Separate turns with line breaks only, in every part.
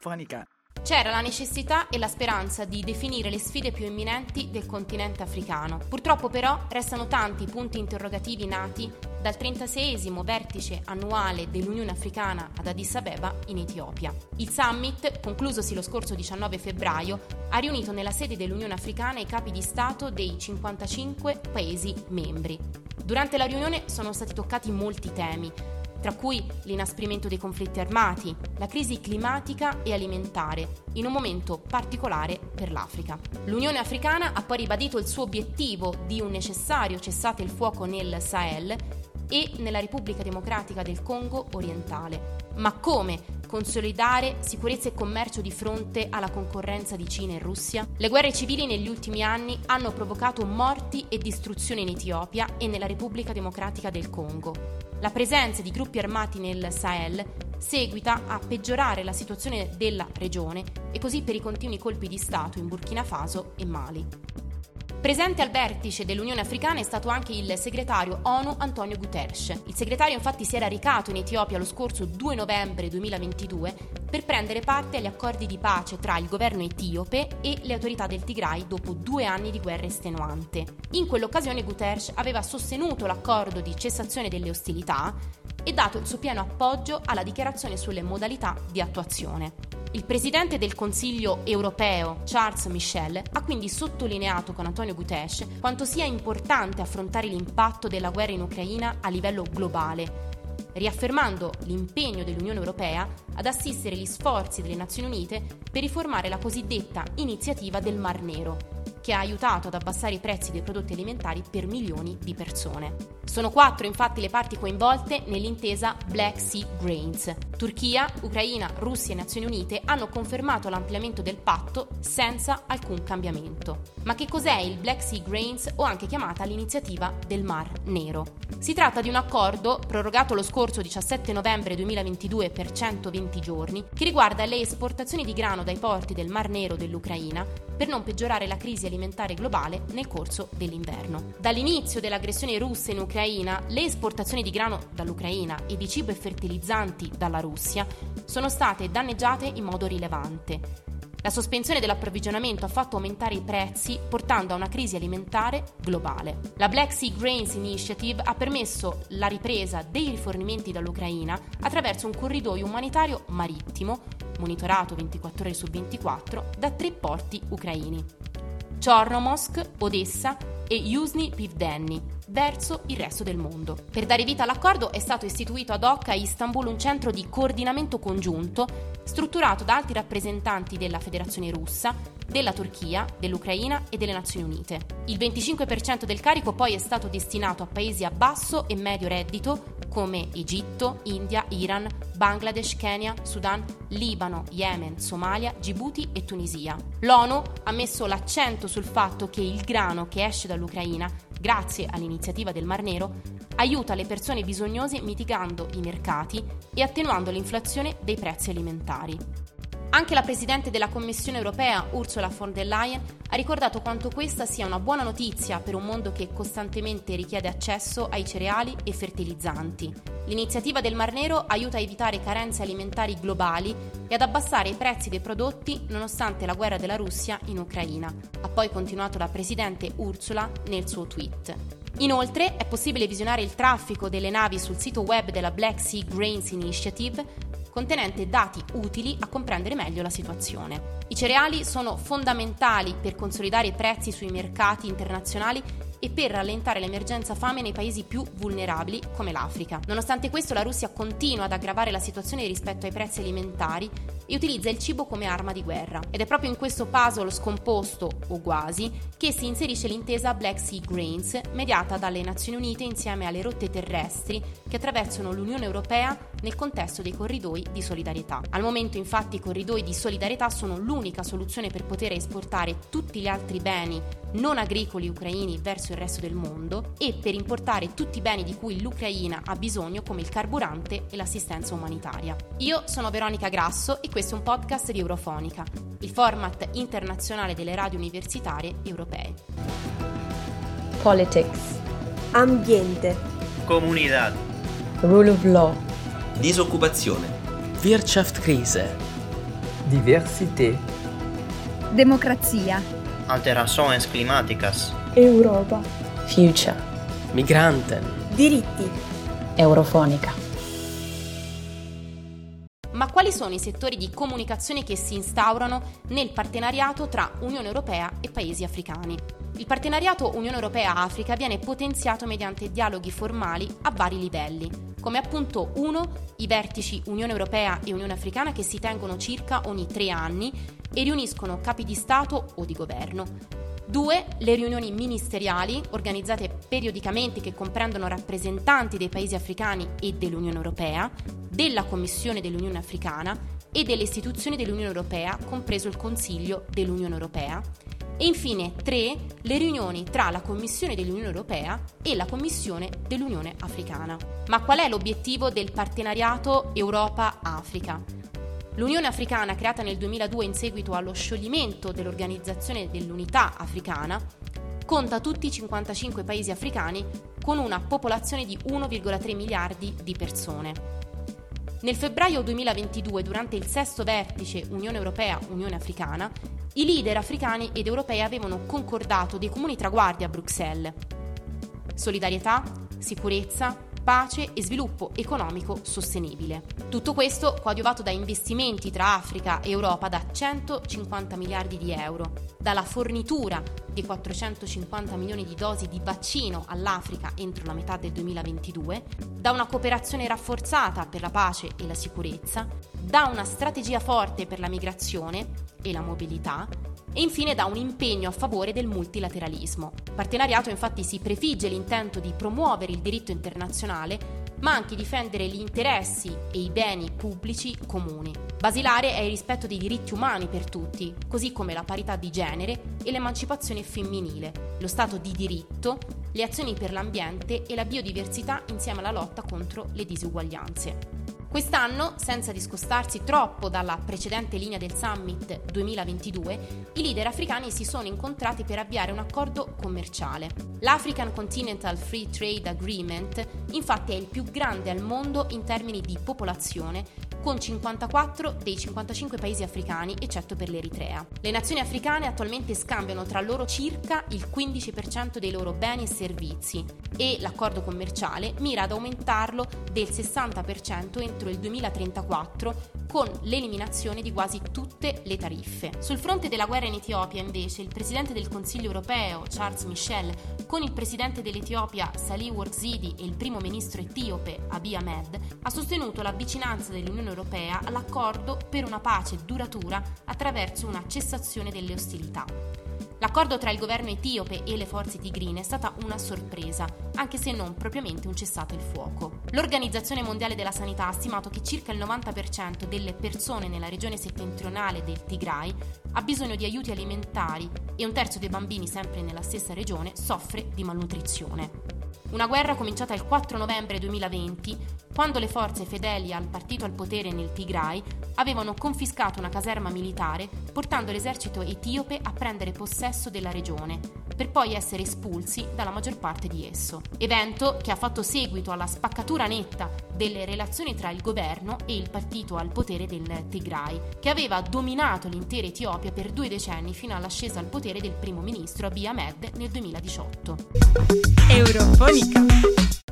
Eurofonica.
C'era la necessità e la speranza di definire le sfide più imminenti del continente africano. Purtroppo però restano tanti punti interrogativi nati dal 36 vertice annuale dell'Unione Africana ad Addis Abeba in Etiopia. Il summit, conclusosi lo scorso 19 febbraio, ha riunito nella sede dell'Unione Africana i capi di Stato dei 55 Paesi membri. Durante la riunione sono stati toccati molti temi, tra cui l'inasprimento dei conflitti armati, la crisi climatica e alimentare, in un momento particolare per l'Africa. L'Unione Africana ha poi ribadito il suo obiettivo di un necessario cessate il fuoco nel Sahel e nella Repubblica Democratica del Congo orientale. Ma come consolidare sicurezza e commercio di fronte alla concorrenza di Cina e Russia? Le guerre civili negli ultimi anni hanno provocato morti e distruzioni in Etiopia e nella Repubblica Democratica del Congo. La presenza di gruppi armati nel Sahel seguita a peggiorare la situazione della regione e così per i continui colpi di Stato in Burkina Faso e Mali. Presente al vertice dell'Unione Africana è stato anche il segretario ONU Antonio Guterres. Il segretario infatti si era recato in Etiopia lo scorso 2 novembre 2022 per prendere parte agli accordi di pace tra il governo etiope e le autorità del Tigray dopo due anni di guerra estenuante. In quell'occasione Guterres aveva sostenuto l'accordo di cessazione delle ostilità e dato il suo pieno appoggio alla dichiarazione sulle modalità di attuazione. Il presidente del Consiglio europeo, Charles Michel, ha quindi sottolineato con Antonio Guterres quanto sia importante affrontare l'impatto della guerra in Ucraina a livello globale, riaffermando l'impegno dell'Unione Europea ad assistere gli sforzi delle Nazioni Unite per riformare la cosiddetta iniziativa del Mar Nero, che ha aiutato ad abbassare i prezzi dei prodotti alimentari per milioni di persone. Sono quattro infatti le parti coinvolte nell'intesa Black Sea Grains. Turchia, Ucraina, Russia e Nazioni Unite hanno confermato l'ampliamento del patto senza alcun cambiamento. Ma che cos'è il Black Sea Grains o anche chiamata l'iniziativa del Mar Nero? Si tratta di un accordo prorogato lo scorso 17 novembre 2022 per 120 giorni che riguarda le esportazioni di grano dai porti del Mar Nero dell'Ucraina per non peggiorare la crisi alimentare globale nel corso dell'inverno. Dall'inizio dell'aggressione russa in Ucraina, le esportazioni di grano dall'Ucraina e di cibo e fertilizzanti dalla Russia sono state danneggiate in modo rilevante. La sospensione dell'approvvigionamento ha fatto aumentare i prezzi, portando a una crisi alimentare globale. La Black Sea Grains Initiative ha permesso la ripresa dei rifornimenti dall'Ucraina attraverso un corridoio umanitario marittimo, monitorato 24 ore su 24, da tre porti ucraini. Chornomorsk, Odessa e Yuzhny Pivdenny, verso il resto del mondo. Per dare vita all'accordo è stato istituito ad hoc a Istanbul un centro di coordinamento congiunto strutturato da alti rappresentanti della Federazione russa, della Turchia, dell'Ucraina e delle Nazioni Unite. Il 25% del carico poi è stato destinato a paesi a basso e medio reddito come Egitto, India, Iran, Bangladesh, Kenya, Sudan, Libano, Yemen, Somalia, Djibouti e Tunisia. L'ONU ha messo l'accento sul fatto che il grano che esce dall'Ucraina, grazie all'iniziativa del Mar Nero, aiuta le persone bisognose mitigando i mercati e attenuando l'inflazione dei prezzi alimentari. Anche la Presidente della Commissione europea, Ursula von der Leyen, ha ricordato quanto questa sia una buona notizia per un mondo che costantemente richiede accesso ai cereali e fertilizzanti. L'iniziativa del Mar Nero aiuta a evitare carenze alimentari globali e ad abbassare i prezzi dei prodotti nonostante la guerra della Russia in Ucraina, ha poi continuato la Presidente Ursula nel suo tweet. Inoltre è possibile visionare il traffico delle navi sul sito web della Black Sea Grains Initiative contenente dati utili a comprendere meglio la situazione. I cereali sono fondamentali per consolidare i prezzi sui mercati internazionali e per rallentare l'emergenza fame nei paesi più vulnerabili come l'Africa. Nonostante questo la Russia continua ad aggravare la situazione rispetto ai prezzi alimentari e utilizza il cibo come arma di guerra. Ed è proprio in questo puzzle scomposto, o quasi, che si inserisce l'intesa Black Sea Grains, mediata dalle Nazioni Unite insieme alle rotte terrestri che attraversano l'Unione Europea nel contesto dei corridoi di solidarietà. Al momento infatti i corridoi di solidarietà sono l'unica soluzione per poter esportare tutti gli altri beni non agricoli ucraini verso il resto del mondo e per importare tutti i beni di cui l'Ucraina ha bisogno come il carburante e l'assistenza umanitaria. Io sono Veronica Grasso e questo è un podcast di Eurofonica, il format internazionale delle radio universitarie europee.
Politics.
Ambiente.
Comunità.
Rule of law.
Disoccupazione.
Wirtschaftskrise.
Diversität.
Democrazia.
Alterações climáticas.
Europa. Future.
Migranten.
Diritti.
Eurofonica.
Ma quali sono i settori di comunicazione che si instaurano nel partenariato tra Unione Europea e paesi africani? Il partenariato Unione Europea-Africa viene potenziato mediante dialoghi formali a vari livelli, come appunto 1. i vertici Unione Europea e Unione Africana che si tengono circa ogni tre anni e riuniscono capi di Stato o di governo. 2. Le riunioni ministeriali organizzate periodicamente che comprendono rappresentanti dei paesi africani e dell'Unione Europea, della Commissione dell'Unione Africana e delle istituzioni dell'Unione Europea, compreso il Consiglio dell'Unione Europea. E infine 3. Le riunioni tra la Commissione dell'Unione Europea e la Commissione dell'Unione Africana. Ma qual è l'obiettivo del partenariato Europa-Africa? L'Unione Africana, creata nel 2002 in seguito allo scioglimento dell'Organizzazione dell'Unità Africana, conta tutti i 55 paesi africani con una popolazione di 1,3 miliardi di persone. Nel febbraio 2022, durante il sesto vertice Unione Europea-Unione Africana, i leader africani ed europei avevano concordato dei comuni traguardi a Bruxelles. Solidarietà, sicurezza, pace e sviluppo economico sostenibile. Tutto questo coadiuvato da investimenti tra Africa e Europa da 150 miliardi di euro, dalla fornitura di 450 milioni di dosi di vaccino all'Africa entro la metà del 2022, da una cooperazione rafforzata per la pace e la sicurezza, da una strategia forte per la migrazione e la mobilità e infine da un impegno a favore del multilateralismo. Il partenariato infatti si prefigge l'intento di promuovere il diritto internazionale ma anche difendere gli interessi e i beni pubblici comuni. Basilare è il rispetto dei diritti umani per tutti, così come la parità di genere e l'emancipazione femminile, lo stato di diritto, le azioni per l'ambiente e la biodiversità insieme alla lotta contro le disuguaglianze. Quest'anno, senza discostarsi troppo dalla precedente linea del Summit 2022, i leader africani si sono incontrati per avviare un accordo commerciale. L'African Continental Free Trade Agreement infatti è il più grande al mondo in termini di popolazione con 54 dei 55 paesi africani, eccetto per l'Eritrea. Le nazioni africane attualmente scambiano tra loro circa il 15% dei loro beni e servizi e l'accordo commerciale mira ad aumentarlo del 60% entro il 2034 con l'eliminazione di quasi tutte le tariffe. Sul fronte della guerra in Etiopia, invece, il presidente del Consiglio europeo, Charles Michel, con il presidente dell'Etiopia, Salih Ouarzidi, e il primo ministro etiope, Abiy Ahmed, ha sostenuto la vicinanza dell'Unione europea all'accordo per una pace duratura attraverso una cessazione delle ostilità. L'accordo tra il governo etiope e le forze tigrine è stata una sorpresa, anche se non propriamente un cessato il fuoco. L'Organizzazione Mondiale della Sanità ha stimato che circa il 90% delle persone nella regione settentrionale del Tigray ha bisogno di aiuti alimentari e un terzo dei bambini, sempre nella stessa regione, soffre di malnutrizione. Una guerra cominciata il 4 novembre 2020, quando le forze fedeli al partito al potere nel Tigray avevano confiscato una caserma militare, portando l'esercito etiope a prendere possesso della regione, per poi essere espulsi dalla maggior parte di esso. Evento che ha fatto seguito alla spaccatura netta delle relazioni tra il governo e il partito al potere del Tigray, che aveva dominato l'intera Etiopia per due decenni fino all'ascesa al potere del primo ministro Abiy Ahmed nel 2018.
Eurofonica.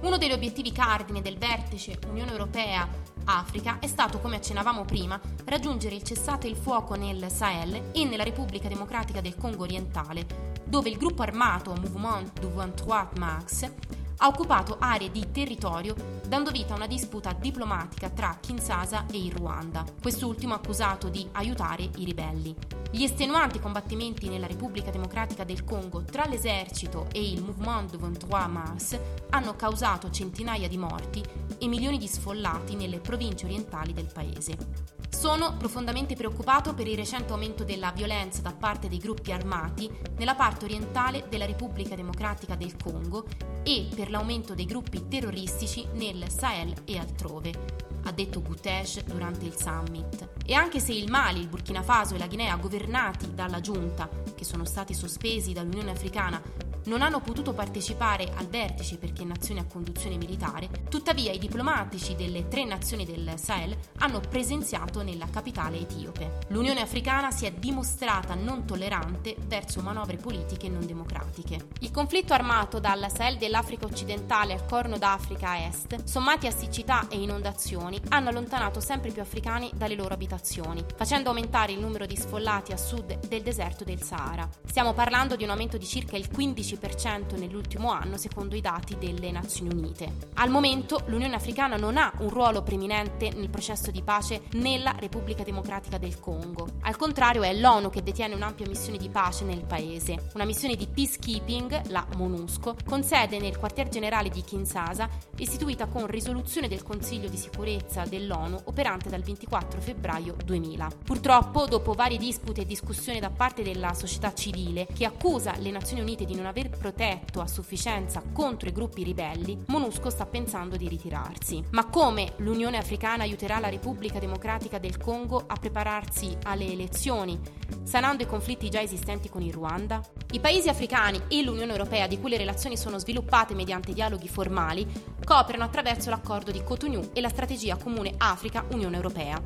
Uno degli obiettivi cardine del vertice Unione Europea-Africa è stato, come accennavamo prima, raggiungere il cessate il fuoco nel Sahel e nella Repubblica Democratica del Congo orientale, dove il gruppo armato Mouvement du 23 Mars ha occupato aree di territorio dando vita a una disputa diplomatica tra Kinshasa e il Ruanda, quest'ultimo accusato di aiutare i ribelli. Gli estenuanti combattimenti nella Repubblica Democratica del Congo tra l'esercito e il Mouvement du 23 Mars hanno causato centinaia di morti e milioni di sfollati nelle province orientali del paese. Sono profondamente preoccupato per il recente aumento della violenza da parte dei gruppi armati nella parte orientale della Repubblica Democratica del Congo e per l'aumento dei gruppi terroristici nel Sahel e altrove, ha detto Guterres durante il summit. E anche se il Mali, il Burkina Faso e la Guinea, governati dalla giunta, che sono stati sospesi dall'Unione Africana, non hanno potuto partecipare al vertice perché nazioni a conduzione militare, tuttavia i diplomatici delle tre nazioni del Sahel hanno presenziato nella capitale etiope. L'Unione Africana si è dimostrata non tollerante verso manovre politiche non democratiche. Il conflitto armato dal Sahel dell'Africa occidentale al Corno d'Africa est, sommati a siccità e inondazioni, hanno allontanato sempre più africani dalle loro abitazioni, facendo aumentare il numero di sfollati a sud del deserto del Sahara. Stiamo parlando di un aumento di circa il 15% 10% nell'ultimo anno secondo i dati delle Nazioni Unite. Al momento l'Unione Africana non ha un ruolo preminente nel processo di pace nella Repubblica Democratica del Congo. Al contrario è l'ONU che detiene un'ampia missione di pace nel paese, una missione di peacekeeping, la MONUSCO, con sede nel quartier generale di Kinshasa, istituita con risoluzione del Consiglio di sicurezza dell'ONU operante dal 24 febbraio 2000. Purtroppo, dopo varie dispute e discussioni da parte della società civile che accusa le Nazioni Unite di non aver protetto a sufficienza contro i gruppi ribelli, MONUSCO sta pensando di ritirarsi. Ma come l'Unione Africana aiuterà la Repubblica Democratica del Congo a prepararsi alle elezioni, sanando i conflitti già esistenti con il Ruanda? I paesi africani e l'Unione Europea, di cui le relazioni sono sviluppate mediante dialoghi formali, cooperano attraverso l'accordo di Cotonou e la strategia comune Africa-Unione Europea.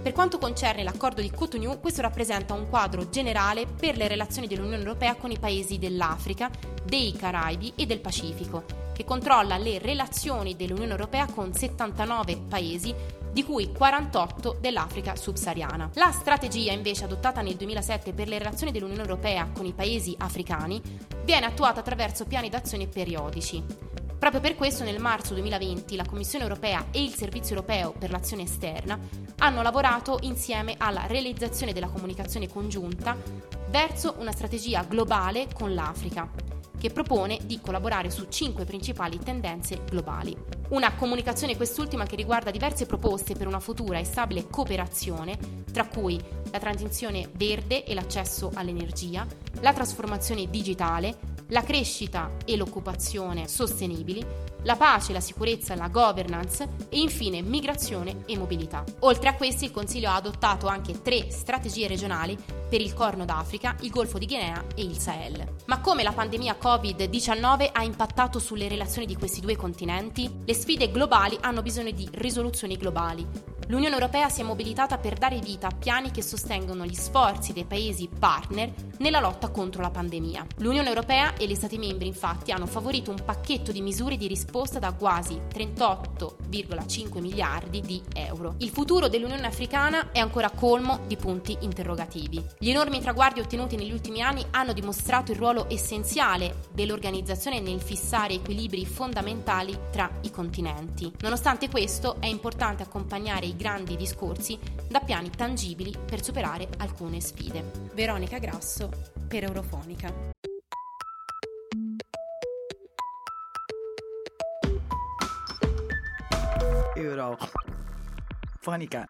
Per quanto concerne l'accordo di Cotonou, questo rappresenta un quadro generale per le relazioni dell'Unione Europea con i paesi dell'Africa, dei Caraibi e del Pacifico, che controlla le relazioni dell'Unione Europea con 79 paesi di cui 48 dell'Africa subsahariana. La strategia invece adottata nel 2007 per le relazioni dell'Unione Europea con i paesi africani viene attuata attraverso piani d'azione periodici. Proprio per questo nel marzo 2020 la Commissione europea e il Servizio europeo per l'azione esterna hanno lavorato insieme alla realizzazione della comunicazione congiunta verso una strategia globale con l'Africa, che propone di collaborare su cinque principali tendenze globali. Una comunicazione quest'ultima che riguarda diverse proposte per una futura e stabile cooperazione, tra cui la transizione verde e l'accesso all'energia, la trasformazione digitale, la crescita e l'occupazione sostenibili, la pace, la sicurezza, la governance e infine migrazione e mobilità. Oltre a questi il Consiglio ha adottato anche tre strategie regionali per il Corno d'Africa, il Golfo di Guinea e il Sahel. Ma come la pandemia Covid-19 ha impattato sulle relazioni di questi due continenti? Le sfide globali hanno bisogno di risoluzioni globali. L'Unione Europea si è mobilitata per dare vita a piani che sostengono gli sforzi dei paesi partner nella lotta contro la pandemia. L'Unione Europea e gli Stati membri infatti hanno favorito un pacchetto di misure di risposta da quasi 38,5 miliardi di euro. Il futuro dell'Unione Africana è ancora colmo di punti interrogativi. Gli enormi traguardi ottenuti negli ultimi anni hanno dimostrato il ruolo essenziale dell'organizzazione nel fissare equilibri fondamentali tra i continenti. Nonostante questo è importante accompagnare i grandi discorsi da piani tangibili per superare alcune sfide. Veronica Grasso per Eurofonica.
Eurofonica.